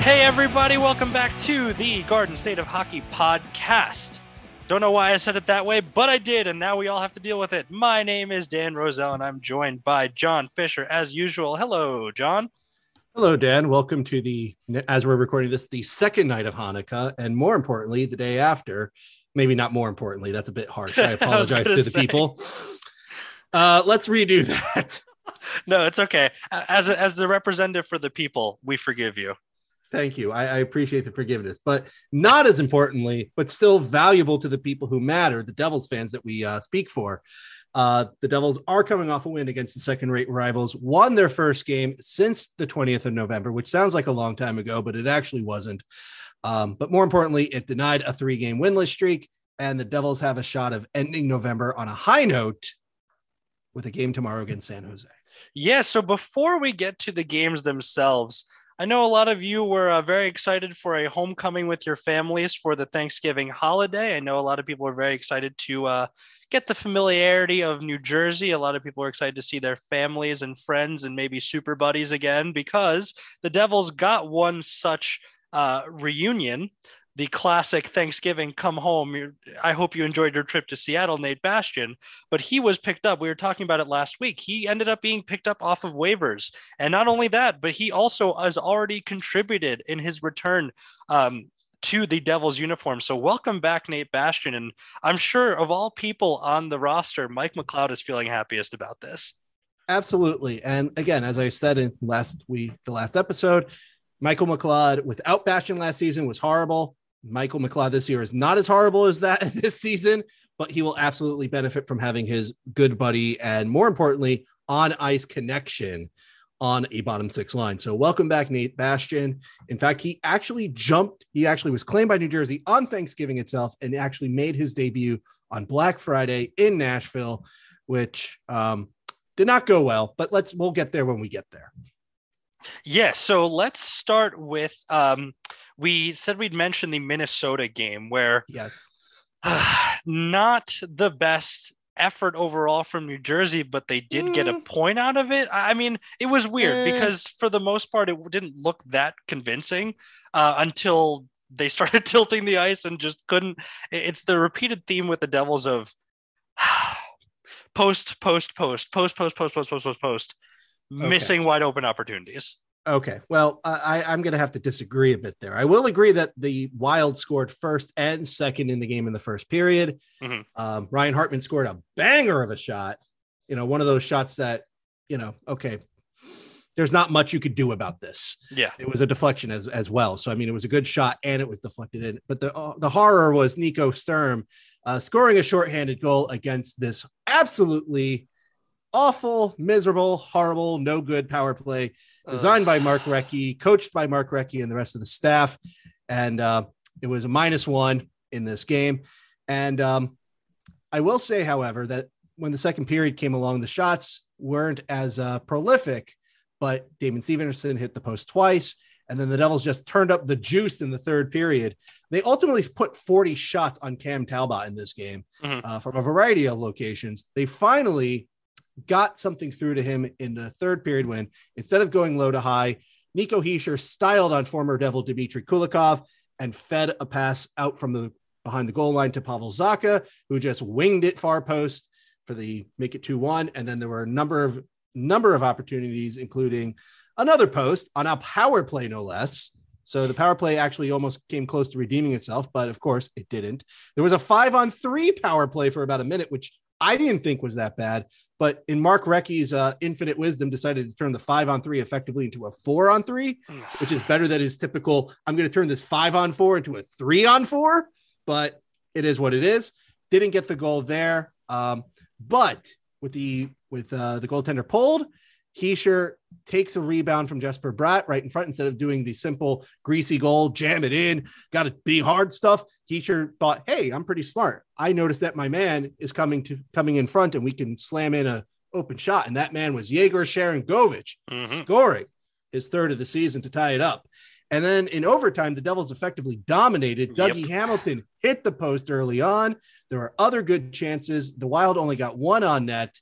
Hey, everybody, welcome back to the Garden State of Hockey podcast. Don't know why I said it that way, but I did, and now we all have to deal with it. My name is Dan Roselle, and I'm joined by John Fisher as usual. Hello, John. Hello, Dan. Welcome to the, as we're recording this, the second night of Hanukkah, and more importantly, the day after. Maybe not more importantly, that's a bit harsh. I apologize to the say. people. Uh, let's redo that. no, it's okay. As, a, as the representative for the people, we forgive you. Thank you. I, I, appreciate the forgiveness, but not as importantly, but still valuable to the people who matter, the Devils fans that we uh, speak for. Uh, the Devils are coming off a win against the second rate rivals, won their first game since the 20th of November, which sounds like a long time ago, but it actually wasn't. Um, but more importantly, it denied a three game winless streak, and the Devils have a shot of ending November on a high note with a game tomorrow against San Jose. Yeah. So before we get to the games themselves, I know a lot of you were uh, very excited for a homecoming with your families for the Thanksgiving holiday. I know a lot of people are very excited to uh, get the familiarity of New Jersey. A lot of people are excited to see their families and friends and maybe super buddies again because the Devils got one such uh, reunion the classic Thanksgiving come home. I hope you enjoyed your trip to Seattle, Nate Bastian. But he was picked up. We were talking about it last week. He ended up being picked up off of waivers. And not only that, but he also has already contributed in his return um, to the Devils uniform. So welcome back, Nate Bastian. And I'm sure of all people on the roster, Mike McLeod is feeling happiest about this. Absolutely. And again, as I said in last week, the last episode, Michael McLeod without Bastian last season was horrible. Michael McLeod this year is not as horrible as that this season, but he will absolutely benefit from having his good buddy and more importantly, on ice connection on a bottom six line. So welcome back, Nate Bastian. In fact, he actually jumped, he actually was claimed by New Jersey on Thanksgiving itself and actually made his debut on Black Friday in Nashville, which um, did not go well, but let's we'll get there when we get there. Yes. Yeah, so let's start with um, we said we'd mention the Minnesota game where yes, uh, not the best effort overall from New Jersey, but they did mm. get a mm. point out of it. I mean, it was weird eh. because for the most part, it didn't look that convincing uh, until they started tilting the ice and just couldn't. It's the repeated theme with the Devils of post, post, post, post, post, post, post, post, post, post, missing wide open opportunities. Okay. Well, I, I'm going to have to disagree a bit there. I will agree that the Wild scored first and second in the game in the first period. Mm-hmm. Um, Ryan Hartman scored a banger of a shot. You know, one of those shots that, you know, okay, there's not much you could do about this. Yeah. It was a deflection as, as well. So, I mean, it was a good shot and it was deflected in. But the, uh, the horror was Nico Sturm uh, scoring a shorthanded goal against this absolutely awful, miserable, horrible, no good power play designed by Mark Recchi, coached by Mark Recchi and the rest of the staff. And uh, it was a minus one in this game. And um, I will say, however, that when the second period came along, the shots weren't as uh, prolific, but Damon Severson hit the post twice. And then the Devils just turned up the juice in the third period. They ultimately put 40 shots on Cam Talbot in this game mm-hmm. uh, from a variety of locations. They finally got something through to him in the third period when instead of going low to high, Nico Hischier styled on former Devil Dmitry Kulikov and fed a pass out from the behind the goal line to Pavel Zacha, who just winged it far post for the make it 2 1. And then there were a number of number of opportunities, including another post on a power play, no less. So the power play actually almost came close to redeeming itself, but of course it didn't. There was a five on three power play for about a minute, which I didn't think was that bad. But in Mark Recchi's uh, infinite wisdom, decided to turn the five on three effectively into a four on three, which is better than his typical. I'm going to turn this five on four into a three on four, but it is what it is. Didn't get the goal there, um, but with the with uh, the goaltender pulled, Hischier takes a rebound from Jesper Bratt right in front instead of doing the simple greasy goal, jam it in, got to be hard stuff. Hischier thought, "Hey, I'm pretty smart. I noticed that my man is coming to coming in front, and we can slam in a open shot." And that man was Yegor Sharangovich, Mhm. scoring his third of the season to tie it up. And then in overtime, the Devils effectively dominated. Yep. Dougie Hamilton hit the post early on. There were other good chances. The Wild only got one on net.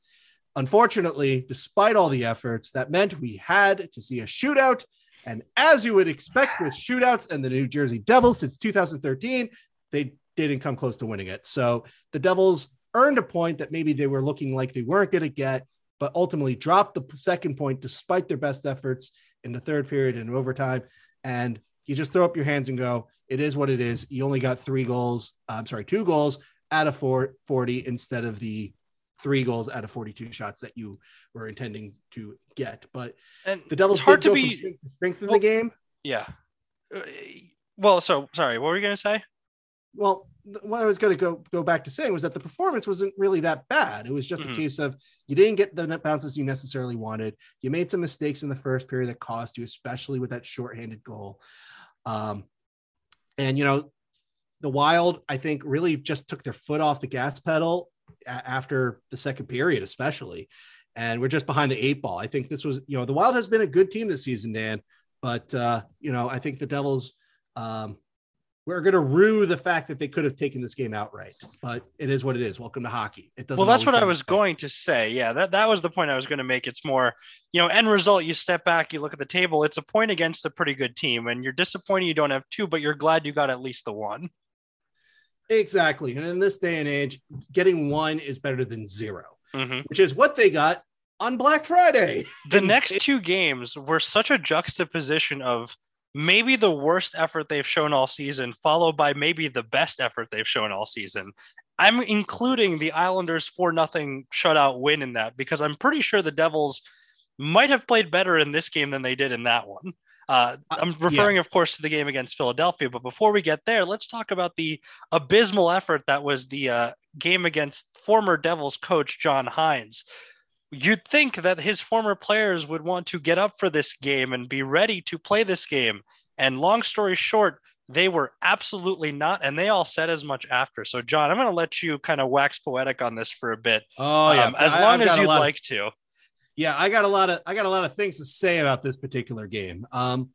Unfortunately, despite all the efforts, that meant we had to see a shootout. And as you would expect with shootouts and the New Jersey Devils since 2013, they didn't come close to winning it. So the Devils earned a point that maybe they were looking like they weren't going to get, but ultimately dropped the second point despite their best efforts in the third period and overtime. And you just throw up your hands and go, it is what it is. You only got three goals. I'm sorry, two goals out of four, 40 instead of the three goals out of 42 shots that you were intending to get. But And the Devils hard to be. strength to strength in well- the game. Yeah. Uh, Well, so sorry. What were you gonna say? Well, what I was going to go go back to saying was that the performance wasn't really that bad. It was just Mhm. a case of you didn't get the net bounces you necessarily wanted. You made some mistakes in the first period that cost you, especially with that shorthanded goal. Um, and you know, the Wild, I think, really just took their foot off the gas pedal after the second period, especially. And we're just behind the eight ball. I think this was, you know, the Wild has been a good team this season, Dan. But uh, you know, I think the Devils um, we're going to rue the fact that they could have taken this game outright, but it is what it is. Welcome to hockey. It doesn't. Well, that's what I was going to say. Yeah, that, that was the point I was going to make. It's more, you know, end result, you step back, you look at the table, it's a point against a pretty good team, and you're disappointed you don't have two, but you're glad you got at least the one. Exactly, and in this day and age, getting one is better than zero, Mhm. which is what they got on Black Friday. The next two games were such a juxtaposition of maybe the worst effort they've shown all season, followed by maybe the best effort they've shown all season. I'm including the Islanders 4 nothing shutout win in that because I'm pretty sure the Devils might have played better in this game than they did in that one. Uh, I'm referring, of course, to the game against Philadelphia. But before we get there, let's talk about the abysmal effort that was the uh, game against former Devils coach John Hynes. You'd think that his former players would want to get up for this game and be ready to play this game. And long story short, they were absolutely not. And they all said as much after. So, John, I'm going to let you kind of wax poetic on this for a bit, Oh yeah, um, as I- long I've as you'd lot of- like to. Yeah, I got a lot of I got a lot of things to say about this particular game. Um,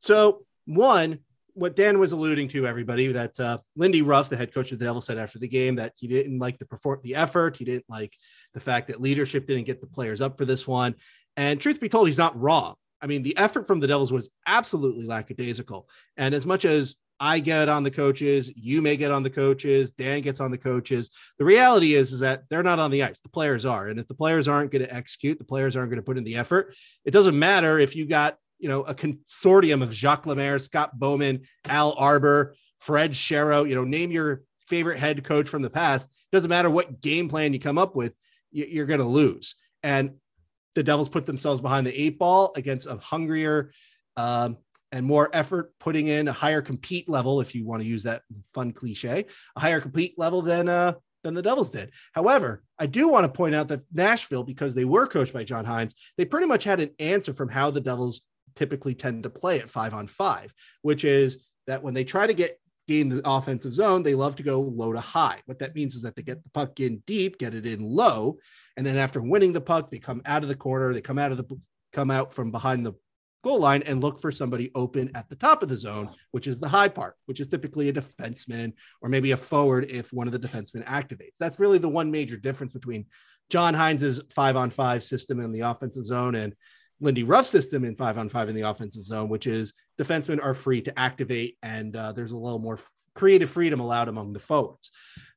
so one, what Dan was alluding to, everybody, that uh, Lindy Ruff, the head coach of the Devils, said after the game that he didn't like the perform the effort. He didn't like the fact that leadership didn't get the players up for this one. And truth be told, he's not wrong. I mean, the effort from the Devils was absolutely lackadaisical. And as much as I get on the coaches, you may get on the coaches, Dan gets on the coaches. The reality is, is that they're not on the ice. The players are. And if the players aren't going to execute, the players aren't going to put in the effort. It doesn't matter if you got, you know, a consortium of Jacques Lemaire, Scott Bowman, Al Arbour, Fred Shero, you know, name your favorite head coach from the past. Doesn't matter what game plan you come up with, you- you're going to lose. And the Devils put themselves behind the eight ball against a hungrier um, and more effort, putting in a higher compete level, if you want to use that fun cliche, a higher compete level than uh, than the Devils did. However, I do want to point out that Nashville, because they were coached by John Hynes, they pretty much had an answer from how the Devils typically tend to play at five on five, which is that when they try to get gain the offensive zone, they love to go low to high. What that means is that they get the puck in deep, get it in low, and then after winning the puck, they come out of the corner, they come out of the come out from behind the goal line and look for somebody open at the top of the zone, which is the high part, which is typically a defenseman or maybe a forward if one of the defensemen activates. That's really the one major difference between John Hynes's five on five system in the offensive zone and Lindy Ruff's system in five on five in the offensive zone, which is defensemen are free to activate and uh, there's a little more creative freedom allowed among the forwards.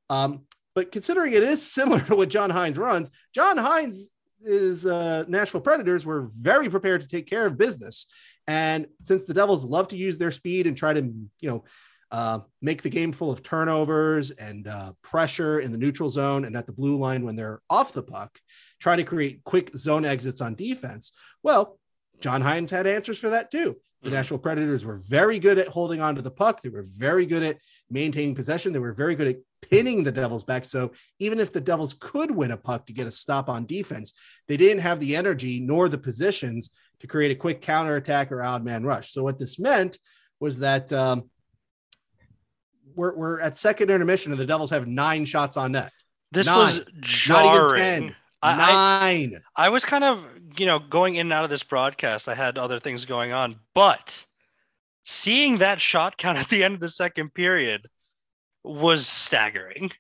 Um, but considering it is similar to what John Hynes runs, John Hynes is uh, Nashville Predators were very prepared to take care of business. And since the Devils love to use their speed and try to, you know, uh, make the game full of turnovers and uh, pressure in the neutral zone and at the blue line when they're off the puck, try to create quick zone exits on defense. Well, John Hynes had answers for that too. The mm-hmm. Nashville Predators were very good at holding on to the puck. They were very good at maintaining possession. They were very good at pinning the Devils back. So even if the Devils could win a puck to get a stop on defense, they didn't have the energy nor the positions to create a quick counterattack or odd man rush. So what this meant was that um, we're, we're at second intermission and the Devils have nine shots on net. This nine, was jarring. I, nine. I, I was kind of, you know, going in and out of this broadcast. I had other things going on, but seeing that shot count at the end of the second period was staggering.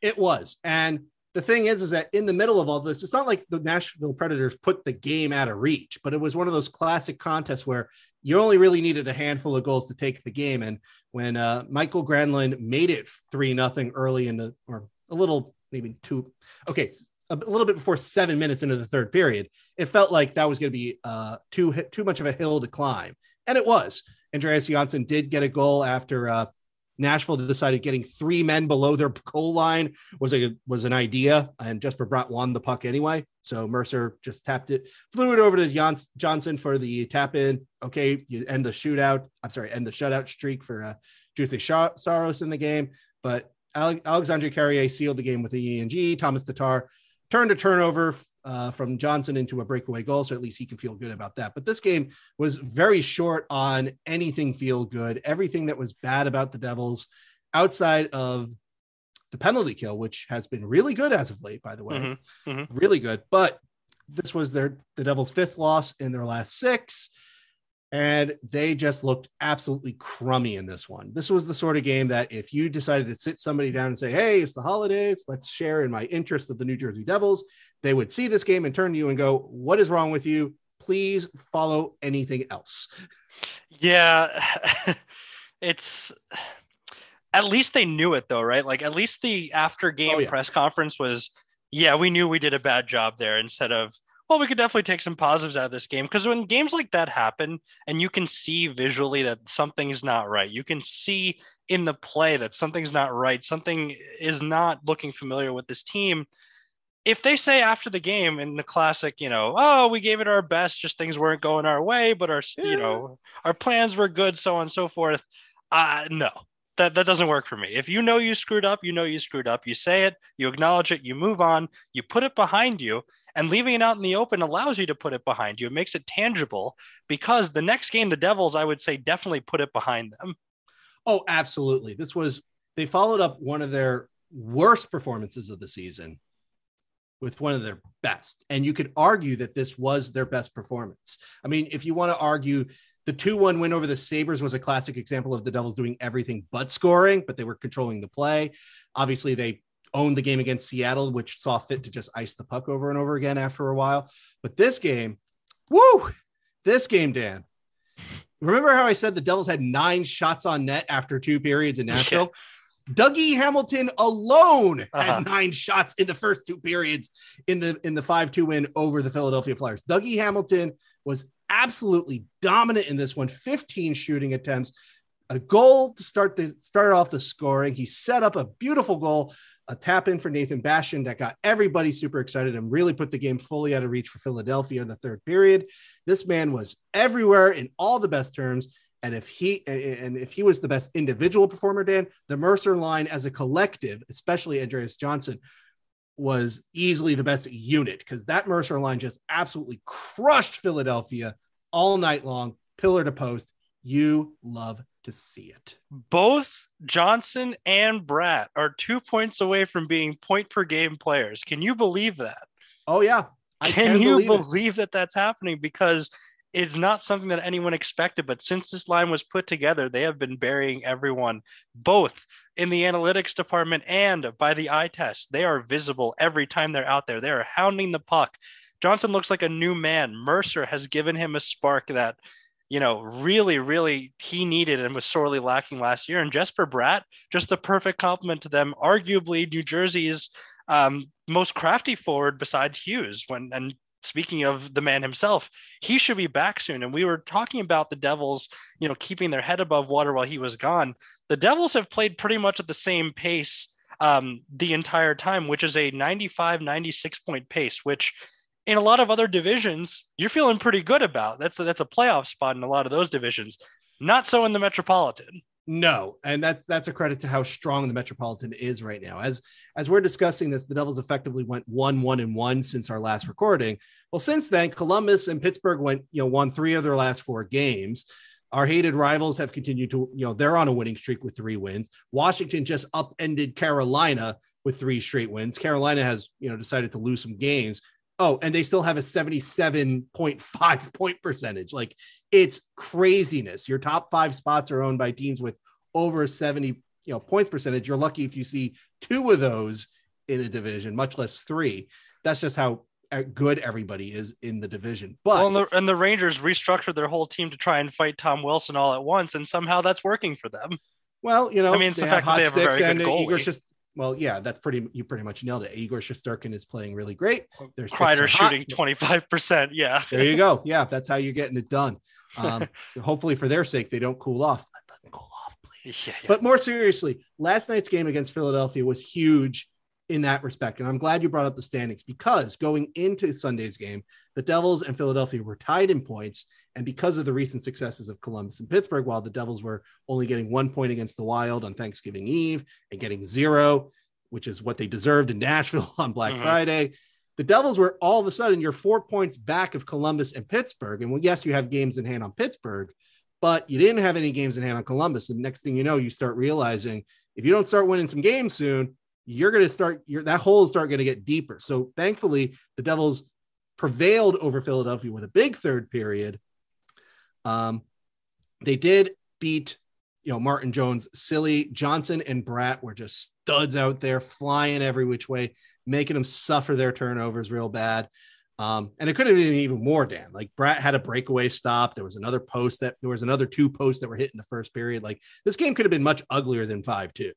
It was. And the thing is, is that in the middle of all this, it's not like the Nashville Predators put the game out of reach, but it was one of those classic contests where you only really needed a handful of goals to take the game. And when uh, Mikael Granlund made it three nothing early in the, or a little, maybe two, okay, a little bit before seven minutes into the third period, it felt like that was going to be uh, too too much of a hill to climb, and it was. Andreas Johnsson did get a goal after uh, Nashville decided getting three men below their goal line was a was an idea, and Jesper Bratt won the puck anyway. So Mercer just tapped it, flew it over to Johnsson for the tap in. Okay, you end the shootout. I'm sorry, end the shutout streak for uh, Juuse Saros in the game. But Ale- Alexandre Carrier sealed the game with the ENG. Thomas Tatar turned a turnover uh, from Johnsson into a breakaway goal. So at least he can feel good about that. But this game was very short on anything feel good. Everything that was bad about the Devils outside of the penalty kill, which has been really good as of late, by the way, mm-hmm. Mm-hmm. really good. But this was their the Devils' fifth loss in their last six. And they just looked absolutely crummy in this one. This was the sort of game that if you decided to sit somebody down and say, Hey, it's the holidays, let's share in my interest of the New Jersey Devils, they would see this game and turn to you and go, What is wrong with you? Please follow anything else. Yeah. it's at least they knew it though, right? Like at least the after game oh, yeah. press conference was, yeah, we knew we did a bad job there instead of, well, we could definitely take some positives out of this game. Because when games like that happen and you can see visually that something's not right, you can see in the play that something's not right, something is not looking familiar with this team if they say after the game in the classic, you know, oh, we gave it our best, just things weren't going our way, but our, yeah. you know, our plans were good, so on and so forth. Uh, no, that, that doesn't work for me. If you know you screwed up, you know you screwed up. You say it, you acknowledge it, you move on, you put it behind you, and leaving it out in the open allows you to put it behind you. It makes it tangible because the next game, the Devils, I would say, definitely put it behind them. Oh, absolutely. This was, they followed up one of their worst performances of the season with one of their best. And you could argue that this was their best performance. I mean, if you want to argue the 2 1 win over the Sabres was a classic example of the Devils doing everything but scoring, but they were controlling the play. Obviously, they owned the game against Seattle, which saw fit to just ice the puck over and over again after a while. But this game, woo, this game, Dan. Remember how I said the Devils had nine shots on net after two periods in Nashville? Dougie Hamilton alone uh-huh. had nine shots in the first two periods in the in the five two win over the Philadelphia Flyers. Dougie Hamilton was absolutely dominant in this one. 15 shooting attempts, a goal to start the start off the scoring. He set up a beautiful goal, a tap in for Nathan Bastian that got everybody super excited and really put the game fully out of reach for Philadelphia in the third period. This man was everywhere in all the best terms. And if he and if he was the best individual performer, Dan, the Mercer line as a collective, especially Andreas Johnsson, was easily the best unit because that Mercer line just absolutely crushed Philadelphia all night long, pillar to post. You love to see it. Both Johnsson and Bratt are two points away from being point per game players. Can you believe that? Oh yeah. I can, can you believe, believe that that's happening? Because it's not something that anyone expected, but since this line was put together, they have been burying everyone, both in the analytics department and by the eye test. They are visible every time they're out there. They are hounding the puck. Johnsson looks like a new man. Mercer has given him a spark that, you know, really, really he needed and was sorely lacking last year. And Jesper Bratt, just the perfect complement to them. Arguably, New Jersey's um, most crafty forward besides Hughes. When and speaking of the man himself, he should be back soon. And we were talking about the Devils, you know, keeping their head above water while he was gone. The Devils have played pretty much at the same pace um, the entire time, which is a 95, 96 point pace, which in a lot of other divisions, you're feeling pretty good about. That's a, that's a playoff spot in a lot of those divisions. Not so in the Metropolitan. No, and that's that's a credit to how strong the Metropolitan is right now. As as we're discussing this, the Devils effectively went one, one, and one since our last recording. Well, since then, Columbus and Pittsburgh went, you know, won three of their last four games. Our hated rivals have continued to, you know, they're on a winning streak with three wins. Washington just upended Carolina with three straight wins. Carolina has, you know, decided to lose some games. Oh, and they still have a 77.5 point percentage. Like it's craziness. Your top five spots are owned by teams with over 70, you know, points percentage. You're lucky if you see two of those in a division, much less three. That's just how uh, good everybody is in the division. But well, and, the, and the Rangers restructured their whole team to try and fight Tom Wilson all at once, and somehow that's working for them. Well, you know, I mean, it's the fact that they have a very good goalie. Igor just well, yeah, that's pretty. You pretty much nailed it. Igor Shesterkin is playing really great. There's Kreider shooting twenty five percent. Yeah, there you go. Yeah, that's how you're getting it done. Um, hopefully, for their sake, they don't cool off. Let them cool off, please. Yeah, yeah. But more seriously, last night's game against Philadelphia was huge in that respect, and I'm glad you brought up the standings because going into Sunday's game, the Devils and Philadelphia were tied in points, and because of the recent successes of Columbus and Pittsburgh, while the Devils were only getting one point against the Wild on Thanksgiving Eve and getting zero, which is what they deserved in Nashville on Black mm-hmm. Friday, the Devils were all of a sudden you're four points back of Columbus and Pittsburgh. And well, yes, you have games in hand on Pittsburgh, but you didn't have any games in hand on Columbus. And next thing you know, you start realizing if you don't start winning some games soon, you're going to start your that hole is start going to get deeper. So thankfully, the Devils prevailed over Philadelphia with a big third period um, they did beat, you know, Martin Jones, silly Johnsson and Bratt were just studs out there, flying every which way, making them suffer their turnovers real bad. Um, and it could have been even more, Dan. Like Bratt had a breakaway stop. There was another post that there was another two posts that were hit in the first period. Like this game could have been much uglier than 5 2.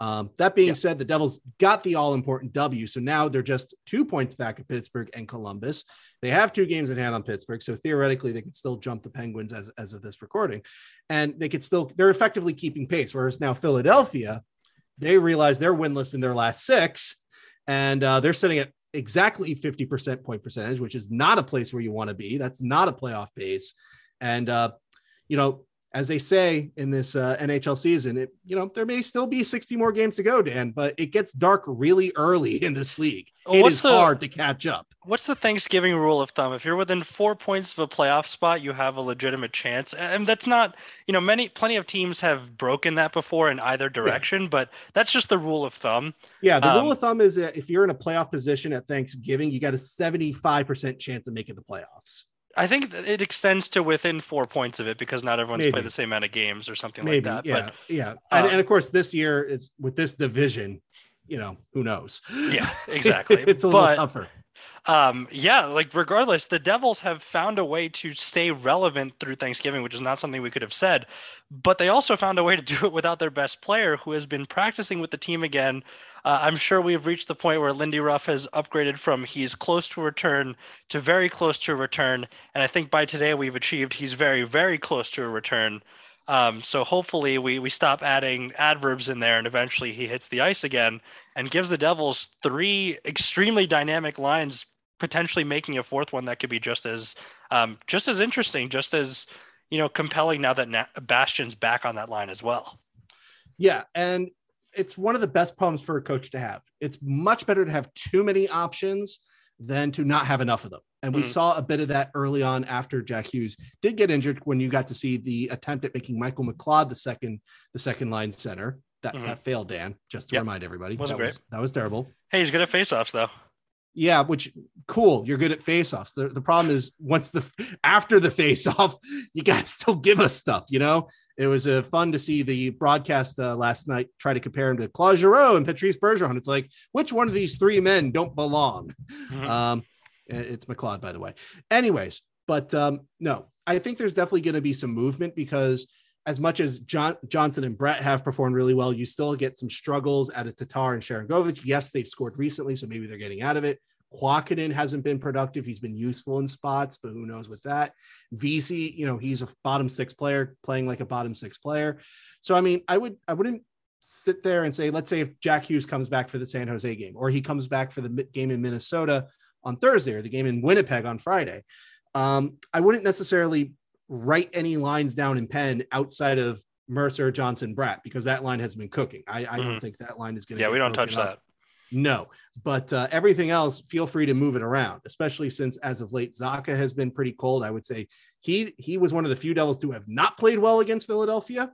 Um, that being yeah. said, the Devils got the all important W. So now they're just two points back at Pittsburgh and Columbus. They have two games in hand on Pittsburgh. So theoretically, they could still jump the Penguins as, as of this recording. And they could still, they're effectively keeping pace. Whereas now Philadelphia, they realize they're winless in their last six. And uh, they're sitting at exactly 50% point percentage, which is not a place where you want to be. That's not a playoff base. And, uh, you know, as they say in this uh, NHL season, it you know there may still be 60 more games to go, Dan, but it gets dark really early in this league. It what's is the, hard to catch up. What's the Thanksgiving rule of thumb? If you're within four points of a playoff spot, you have a legitimate chance, and that's not you know many plenty of teams have broken that before in either direction, yeah. but that's just the rule of thumb. Yeah, the um, rule of thumb is if you're in a playoff position at Thanksgiving, you got a 75% chance of making the playoffs. I think it extends to within four points of it because not everyone's Maybe. played the same amount of games or something Maybe, like that. Yeah, but, yeah, and, um, and, of course this year is with this division. You know, who knows? Yeah, exactly. it's a but, little tougher um, yeah, like regardless, the Devils have found a way to stay relevant through Thanksgiving, which is not something we could have said. But they also found a way to do it without their best player, who has been practicing with the team again. Uh, I'm sure we've reached the point where Lindy Ruff has upgraded from he's close to return to very close to return, and I think by today we've achieved he's very very close to a return. Um, so hopefully we we stop adding adverbs in there, and eventually he hits the ice again and gives the Devils three extremely dynamic lines, potentially making a fourth one that could be just as um, just as interesting, just as you know compelling. Now that Na- Bastian's back on that line as well. Yeah, and it's one of the best problems for a coach to have. It's much better to have too many options than to not have enough of them. And we mm. saw a bit of that early on after Jack Hughes did get injured when you got to see the attempt at making Michael McLeod the second the second line center. That, mm-hmm. that failed, Dan, just to yep. remind everybody. Wasn't that great. Was, that was terrible. Hey, he's good at faceoffs though. Yeah, which cool. You're good at faceoffs. The, the problem is once the after the face-off, you got to still give us stuff, you know? it was uh, fun to see the broadcast uh, last night try to compare him to Claude Giroux and Patrice Bergeron. It's like, which one of these three men don't belong? Mm-hmm. Um, it's McLeod, by the way. Anyways, but um, no, I think there's definitely going to be some movement because as much as John, Johnsson and Bratt have performed really well, you still get some struggles out of Tatar and Sharangovich. Yes, they've scored recently, so maybe they're getting out of it. Kuokkanen hasn't been productive. He's been useful in spots, but who knows with that. VC, you know, he's a bottom six player playing like a bottom six player. So I mean, I would I wouldn't sit there and say, let's say if Jack Hughes comes back for the San Jose game, or he comes back for the game in Minnesota on Thursday, or the game in Winnipeg on Friday. Um, I wouldn't necessarily write any lines down in pen outside of Mercer, Johnsson, Bratt, because that line has been cooking. I, I mm-hmm. don't think that line is going to. Yeah, we don't touch up. that. No, but uh, everything else, feel free to move it around, especially since as of late, Zacha has been pretty cold. I would say he he was one of the few Devils to have not played well against Philadelphia.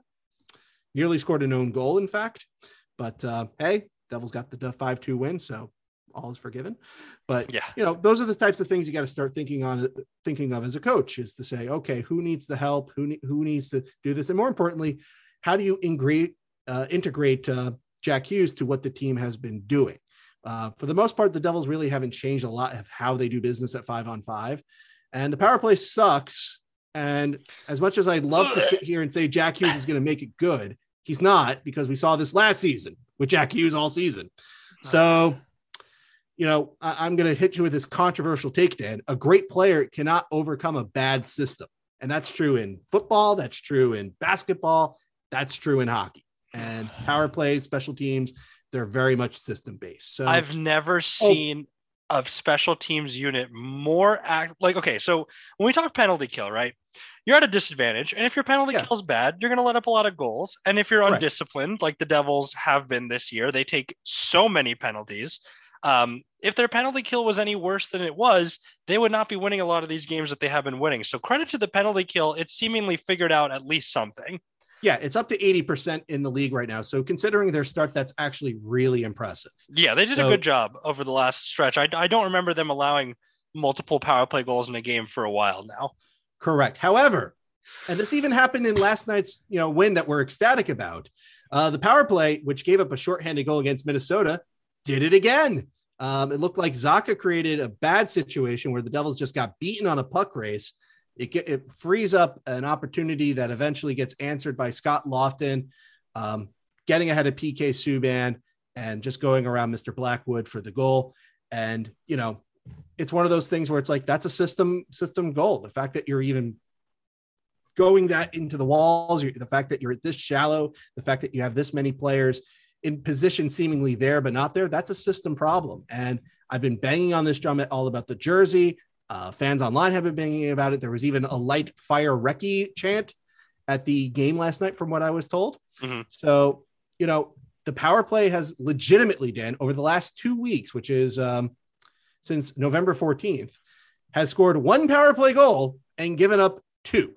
Nearly scored an own goal, in fact. But uh, hey, Devils got the five two win, so all is forgiven. But yeah, you know, those are the types of things you got to start thinking on, thinking of as a coach is to say, okay, who needs the help? Who who needs to do this? And more importantly, how do you integrate uh, integrate uh, Jack Hughes to what the team has been doing? Uh, for the most part, the Devils really haven't changed a lot of how they do business at five on five. And the power play sucks. And as much as I'd love to sit here and say Jack Hughes is going to make it good, he's not because we saw this last season with Jack Hughes all season. So, you know, I- am going to hit you with this controversial take, Dan. A great player cannot overcome a bad system. And that's true in football, that's true in basketball, that's true in hockey. And power plays, special teams, they're very much system based. So I've never oh. seen oh. a special teams unit more act like okay. So when we talk penalty kill, right? You're at a disadvantage, and if your penalty yeah. kill is bad, you're going to let up a lot of goals. And if you're undisciplined, right. like the Devils have been this year, they take so many penalties. Um, if their penalty kill was any worse than it was, they would not be winning a lot of these games that they have been winning. So credit to the penalty kill; it seemingly figured out at least something. Yeah, it's up to 80% in the league right now. So considering their start, that's actually really impressive. Yeah, they did so, a good job over the last stretch. I, I don't remember them allowing multiple power play goals in a game for a while now. Correct. However, and this even happened in last night's you know win that we're ecstatic about. Uh, the power play, which gave up a shorthanded goal against Minnesota, did it again. Um, it looked like Zacha created a bad situation where the Devils just got beaten on a puck race it, get, it frees up an opportunity that eventually gets answered by Scott Laughton, um, getting ahead of PK Subban and just going around Mr. Blackwood for the goal. And, you know, it's one of those things where it's like, that's a system, system goal. The fact that you're even going that into the walls, the fact that you're this shallow, the fact that you have this many players in position seemingly there, but not there, that's a system problem. And I've been banging on this drum all about the jersey. Uh, fans online have been banging about it. There was even a light fire Recchi chant at the game last night, from what I was told. Mm-hmm. So, you know, the power play has legitimately, Dan, over the last two weeks, which is um, since November 14th, has scored one power play goal and given up two.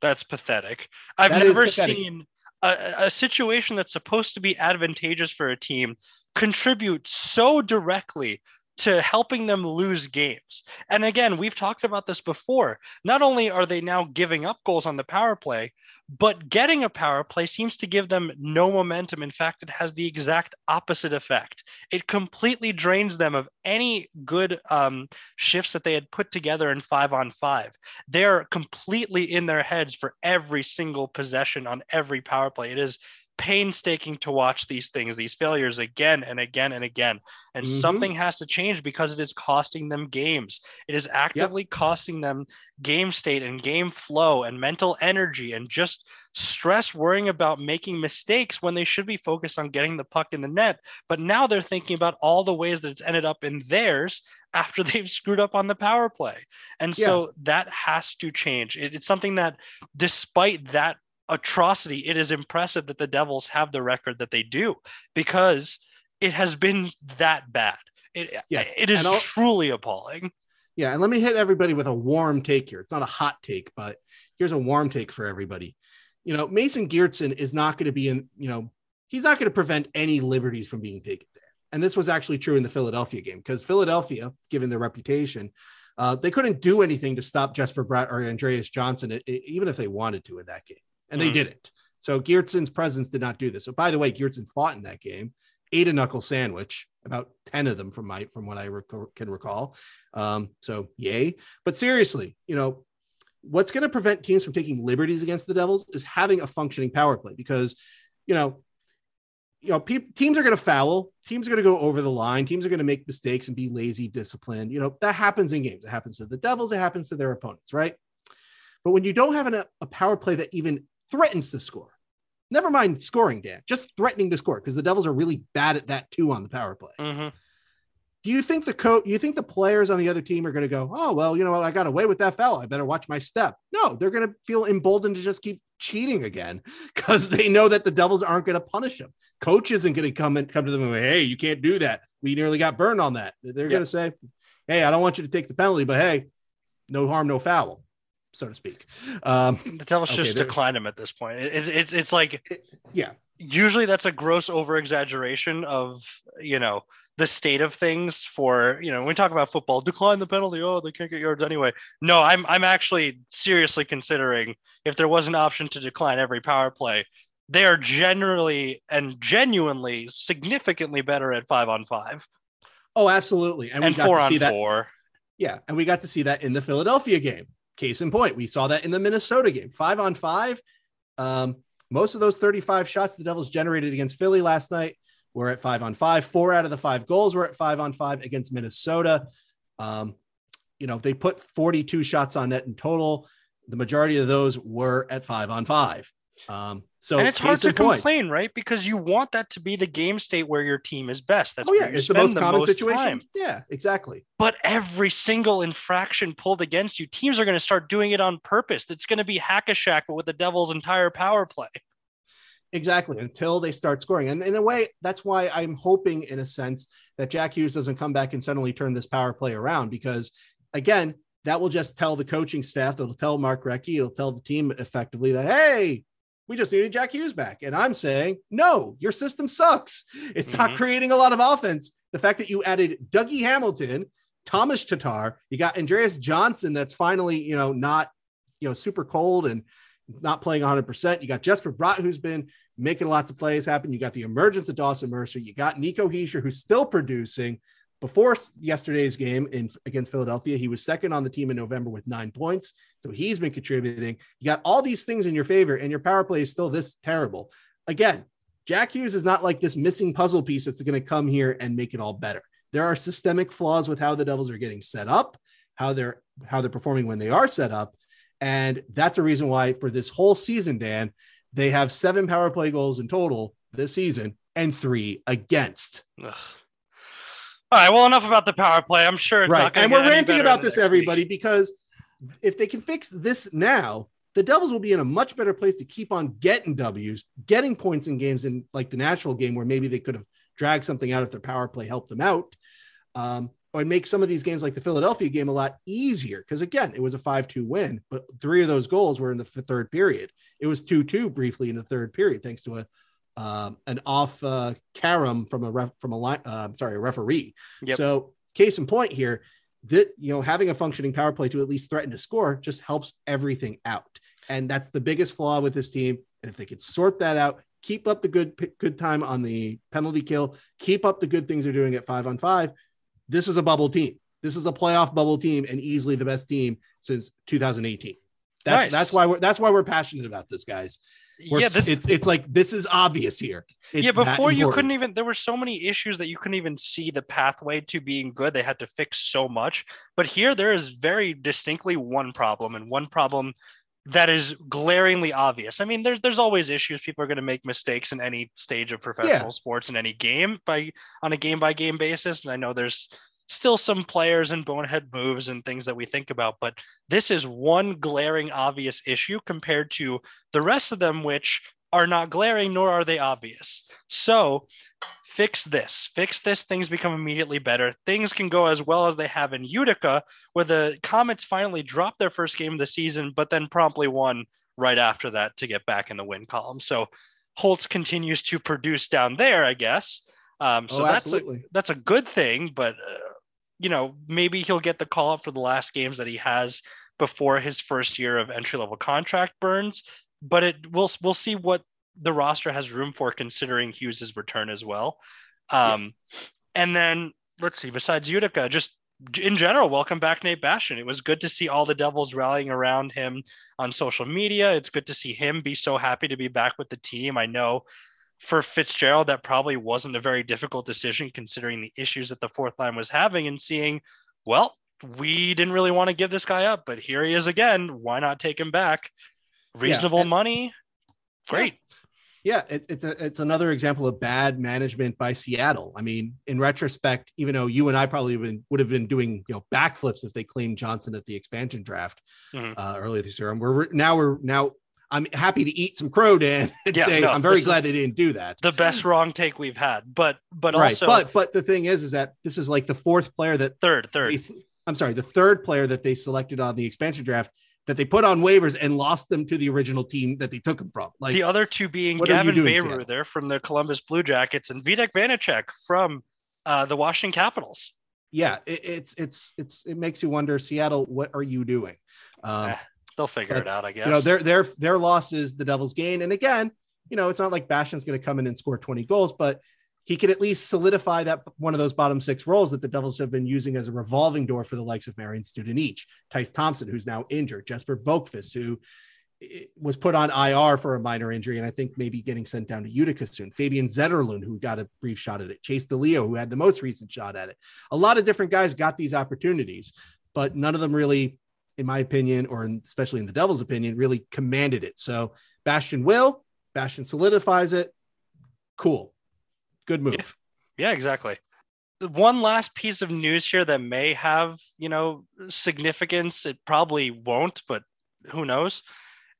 That's pathetic. I've that never pathetic. seen a, a situation that's supposed to be advantageous for a team contribute so directly to helping them lose games. And again, we've talked about this before. Not only are they now giving up goals on the power play, but getting a power play seems to give them no momentum. In fact, it has the exact opposite effect. It completely drains them of any good um, shifts that they had put together in five on five. They're completely in their heads for every single possession on every power play. It is painstaking to watch these things, these failures again and again and again. And mm-hmm. something has to change because it is costing them games. It is actively yep. costing them game state and game flow and mental energy and just stress worrying about making mistakes when they should be focused on getting the puck in the net. But now they're thinking about all the ways that it's ended up in theirs after they've screwed up on the power play. And so that has to change. It, it's something that, despite that atrocity, it is impressive that the Devils have the record that they do because it has been that bad. It, yes. it is truly appalling. Yeah, and let me hit everybody with a warm take here. It's not a hot take, but here's a warm take for everybody. You know, Mason Geertsen is not going to be in, you know, he's not going to prevent any liberties from being taken. And this was actually true in the Philadelphia game because Philadelphia, given their reputation, uh, they couldn't do anything to stop Jesper Bratt or Andreas Johnsson, even if they wanted to in that game and mm. they didn't. So Geertsen's presence did not do this. So by the way, Geertsen fought in that game, ate a knuckle sandwich, about 10 of them from my from what I rec- can recall. Um, so yay. But seriously, you know, what's going to prevent teams from taking liberties against the Devils is having a functioning power play because, you know, you know, pe- teams are going to foul, teams are going to go over the line, teams are going to make mistakes and be lazy, disciplined. You know, that happens in games. It happens to the Devils, it happens to their opponents, right? But when you don't have an, a power play that even threatens to score, never mind scoring, Dan, just threatening to score, because the Devils are really bad at that too on the power play. Mm-hmm. Do you think the coach, you think the players on the other team are going to go, oh, well, you know what? I got away with that foul. I better watch my step. No, they're going to feel emboldened to just keep cheating again because they know that the Devils aren't going to punish them. Coach isn't going to come and come to them and say, hey, you can't do that. We nearly got burned on that. They're going to say, hey, I don't want you to take the penalty, but hey, no harm, no foul so to speak. Um, the Devils okay, just decline him at this point. It's it's it's like it, yeah. Usually that's a gross over exaggeration of you know the state of things for you know when we talk about football decline the penalty oh they can't get yards anyway no i'm i'm actually seriously considering if there was an option to decline every power play they are generally and genuinely significantly better at five on five oh absolutely and, and we got to see that four. yeah and we got to see that in the philadelphia game Case in point, we saw that in the Minnesota game, five on five. Um, most of those 35 shots the Devils generated against Philly last night were at five on five. Four out of the five goals were at five on five against Minnesota. Um, you know, they put 42 shots on net in total. The majority of those were at five on five. Um, so and it's hard to complain, right? Because you want that to be the game state where your team is best. That's oh, yeah, it's the most the common most situation. Time. Yeah, exactly. But every single infraction pulled against you, teams are going to start doing it on purpose. It's going to be hack a Shaq, but with the Devils' entire power play. Exactly, until they start scoring. And in a way, that's why I'm hoping, in a sense, that Jack Hughes doesn't come back and suddenly turn this power play around because, again, that will just tell the coaching staff, it'll tell Mark Recchi, it'll tell the team effectively that, hey, we just needed Jack Hughes back. And I'm saying, no, your system sucks. It's mm-hmm. not creating a lot of offense. The fact that you added Dougie Hamilton, Thomas Tatar, you got Andreas Johnsson that's finally, you know, not, you know, super cold and not playing 100%. You got Jesper Bratt, who's been making lots of plays happen. You got the emergence of Dawson Mercer. You got Nico Hischier, who's still producing before yesterday's game in against Philadelphia, he was second on the team in November with nine points. So he's been contributing. You got all these things in your favor, and your power play is still this terrible. Again, Jack Hughes is not like this missing puzzle piece that's going to come here and make it all better. There are systemic flaws with how the Devils are getting set up, how they're how they're performing when they are set up, and that's a reason why for this whole season, Dan, they have seven power play goals in total this season and three against. Ugh. All right. Well, enough about the power play. I'm sure it's right. and we're ranting about this, everybody, because if they can fix this now, the Devils will be in a much better place to keep on getting W's, getting points in games in like the Nashville game where maybe they could have dragged something out if their power play helped them out. Um, or make some of these games like the Philadelphia game a lot easier because again, it was a 5-2 win, but three of those goals were in the third period. It was 2-2 briefly in the third period thanks to a um, an off uh, carom from a ref, from a line, uh, sorry, a referee. Yep. So case in point here, that you know having a functioning power play to at least threaten to score just helps everything out, and that's the biggest flaw with this team. And if they could sort that out, keep up the good good time on the penalty kill, keep up the good things they're doing at five on five. This is a bubble team. This is a playoff bubble team, and easily the best team since 2018. That's nice. that's why we're that's why we're passionate about this, guys yeah, this, it's it's like this is obvious here. It's yeah, before you couldn't even. There were so many issues that you couldn't even see the pathway to being good. They had to fix so much. But here, there is very distinctly one problem, and one problem that is glaringly obvious. I mean, there's there's always issues. People are going to make mistakes in any stage of professional yeah. sports in any game by on a game by game basis. And I know there's still some players and bonehead moves and things that we think about, but this is one glaring obvious issue compared to the rest of them, which are not glaring nor are they obvious. So fix this, fix this, things become immediately better. Things can go as well as they have in Utica, where the Comets finally dropped their first game of the season, but then promptly won right after that to get back in the win column. So Holtz continues to produce down there, I guess. Um, so oh, that's a, that's a good thing, but uh, you know, maybe he'll get the call up for the last games that he has before his first year of entry level contract burns. But it we'll we'll see what the roster has room for considering Hughes's return as well. Um, yeah. And then let's see. Besides Utica, just in general, welcome back, Nate Bastian. It was good to see all the Devils rallying around him on social media. It's good to see him be so happy to be back with the team. I know for Fitzgerald, that probably wasn't a very difficult decision considering the issues that the fourth line was having and seeing, well, we didn't really want to give this guy up, but here he is again. Why not take him back? Reasonable yeah, and, money. Great. Yeah, it, it's a, it's another example of bad management by Seattle. I mean, in retrospect, even though you and I probably been, would have been doing you know backflips if they claimed Johnson at the expansion draft mm-hmm. uh, earlier this year, and we're now we're now I'm happy to eat some crow, Dan, and yeah, say no, I'm very glad they didn't do that. The best wrong take we've had, but but right. also, but but the thing is, is that this is like the fourth player that third third. They, I'm sorry, the third player that they selected on the expansion draft that they put on waivers and lost them to the original team that they took them from. Like the other two being Gavin Bayreuther from the Columbus Blue Jackets and Vitek Vanecek from uh, the Washington Capitals. Yeah, it, it's it's it's it makes you wonder, Seattle, what are you doing? Um, eh, they'll figure it out, I guess. You know, their their their loss is the Devils' gain, and again, you know, it's not like Bastian's going to come in and score 20 goals, but he could at least solidify that one of those bottom six roles that the Devils have been using as a revolving door for the likes of Marian Studenic, Tyce Thompson, who's now injured, Jesper Boqvist, who eh, was put on IR for a minor injury and I think maybe getting sent down to Utica soon. Fabian Zetterlund, who got a brief shot at it. Chase DeLeo, who had the most recent shot at it. A lot of different guys got these opportunities, but none of them really, in my opinion, or especially in the Devils' opinion, really commanded it. So Bastian will, Bastian solidifies it. Cool good move. Yeah, yeah, exactly. One last piece of news here that may have, you know, significance. It probably won't, but who knows?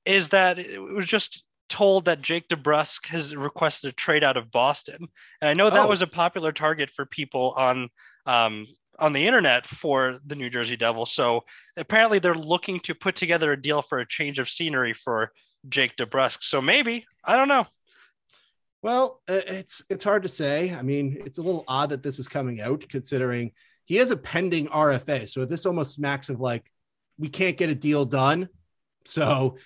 Is that it was just told that Jake DeBrusk has requested a trade out of Boston, and I know that oh. was a popular target for people on um, on the internet for the New Jersey Devils. So apparently, they're looking to put together a deal for a change of scenery for Jake DeBrusk. So maybe I don't know. Well, uh, it's it's hard to say. I mean, it's a little odd that this is coming out considering he has a pending RFA. So this almost smacks of like we can't get a deal done. So,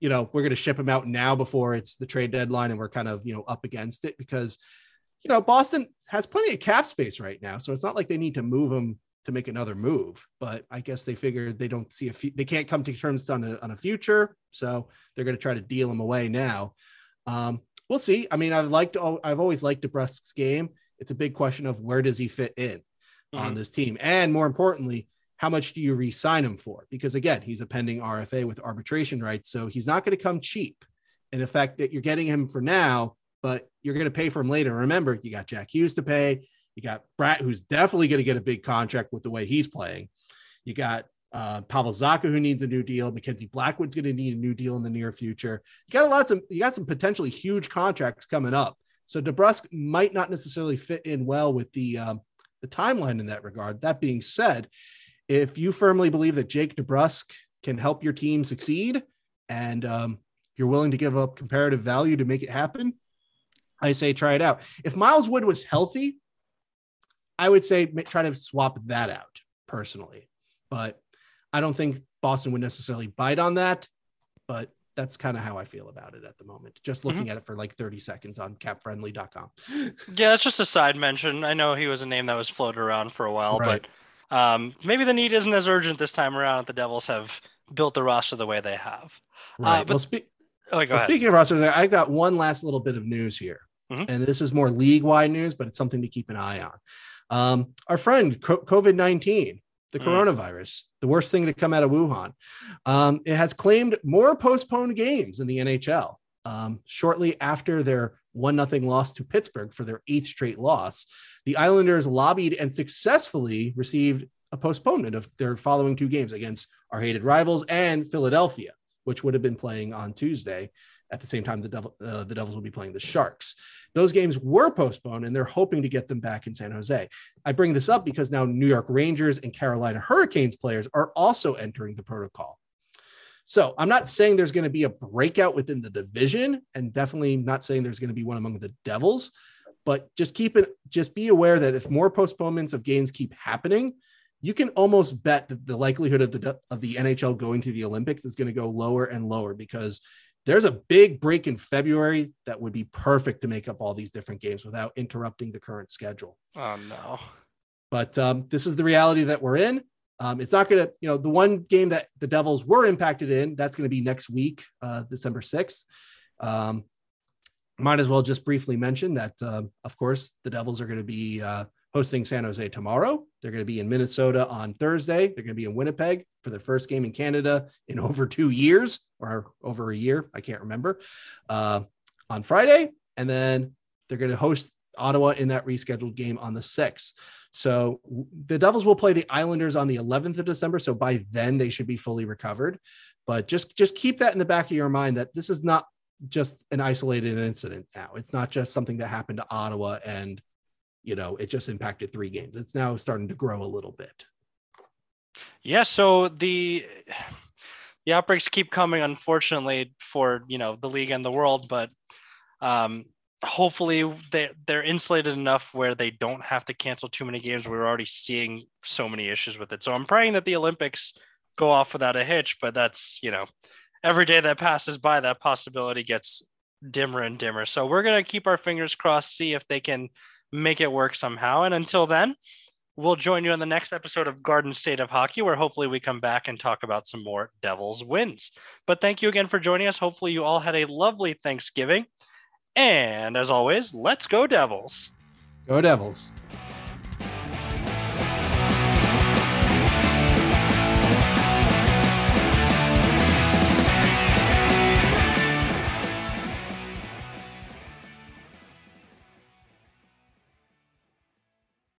you know, we're going to ship him out now before it's the trade deadline and we're kind of, you know, up against it because you know, Boston has plenty of cap space right now. So it's not like they need to move him to make another move, but I guess they figured they don't see a f- they can't come to terms on a, on a future, so they're going to try to deal him away now. Um, we'll see. I mean, I've liked, I've always liked DeBrusk's game. It's a big question of where does he fit in mm-hmm. on this team, and more importantly, how much do you re-sign him for? Because again, he's a pending RFA with arbitration rights, so he's not going to come cheap. In effect, that you're getting him for now, but you're going to pay for him later. Remember, you got Jack Hughes to pay. You got Bratt, who's definitely going to get a big contract with the way he's playing. You got uh, Pavel Zacha, who needs a new deal. Mackenzie Blackwood's going to need a new deal in the near future. You got a lot of you got some potentially huge contracts coming up. So DeBrusk might not necessarily fit in well with the um, the timeline in that regard. That being said, if you firmly believe that Jake DeBrusk can help your team succeed, and um, you're willing to give up comparative value to make it happen, I say try it out. If Miles Wood was healthy, I would say try to swap that out personally. But I don't think Boston would necessarily bite on that, but that's kind of how I feel about it at the moment. Just mm-hmm. looking mm-hmm. at it for like 30 seconds on capfriendly.com. yeah, it's just a side mention. I know he was a name that was floated around for a while, right. but um, maybe the need isn't as urgent this time around. The Devils have built the roster the way they have. Uh, right. Uh, but well, spe- oh, well speaking of roster, I got one last little bit of news here. Mm-hmm. And this is more league wide news, but it's something to keep an eye on. Um, our friend COVID 19 the mm. coronavirus, the worst thing to come out of Wuhan. Um, it has claimed more postponed games in the NHL. Um, shortly after their one nothing loss to Pittsburgh for their eighth straight loss, the Islanders lobbied and successfully received a postponement of their following two games against our hated rivals and Philadelphia, which would have been playing on Tuesday at the same time the, Devil, uh, the Devils will be playing the Sharks. Those games were postponed and they're hoping to get them back in San Jose. I bring this up because now New York Rangers and Carolina Hurricanes players are also entering the protocol. So I'm not saying there's going to be a breakout within the division and definitely not saying there's going to be one among the Devils, but just keep it, just be aware that if more postponements of games keep happening, you can almost bet that the likelihood of the of the NHL going to the Olympics is going to go lower and lower because there's a big break in February that would be perfect to make up all these different games without interrupting the current schedule. Oh no. but um, this is the reality that we're in. Um, it's not going to, you know, the one game that the Devils were impacted in, that's going to be next week, uh, December 6th. Um, might as well just briefly mention that, uh, of course, the Devils are going to be uh, hosting San Jose tomorrow. They're going to be in Minnesota on Thursday. They're going to be in Winnipeg for their first game in Canada in over two years or over a year. I can't remember. Uh, on Friday. And then they're going to host Ottawa in that rescheduled game on the 6th. So the Devils will play the Islanders on the 11th of December. So by then they should be fully recovered. But just just keep that in the back of your mind that this is not just an isolated incident now. It's not just something that happened to Ottawa and you know it just impacted three games. It's now starting to grow a little bit. Yeah, so the the outbreaks keep coming unfortunately for, you know, the league and the world, but um hopefully they they're insulated enough where they don't have to cancel too many games. We're already seeing so many issues with it. So I'm praying that the Olympics go off without a hitch, but that's, you know, every day that passes by that possibility gets dimmer and dimmer. So we're going to keep our fingers crossed, see if they can make it work somehow. And until then, we'll join you on the next episode of Garden State of Hockey, where hopefully we come back and talk about some more Devils wins. But thank you again for joining us. Hopefully, you all had a lovely Thanksgiving. And as always, let's go, Devils. Go, Devils.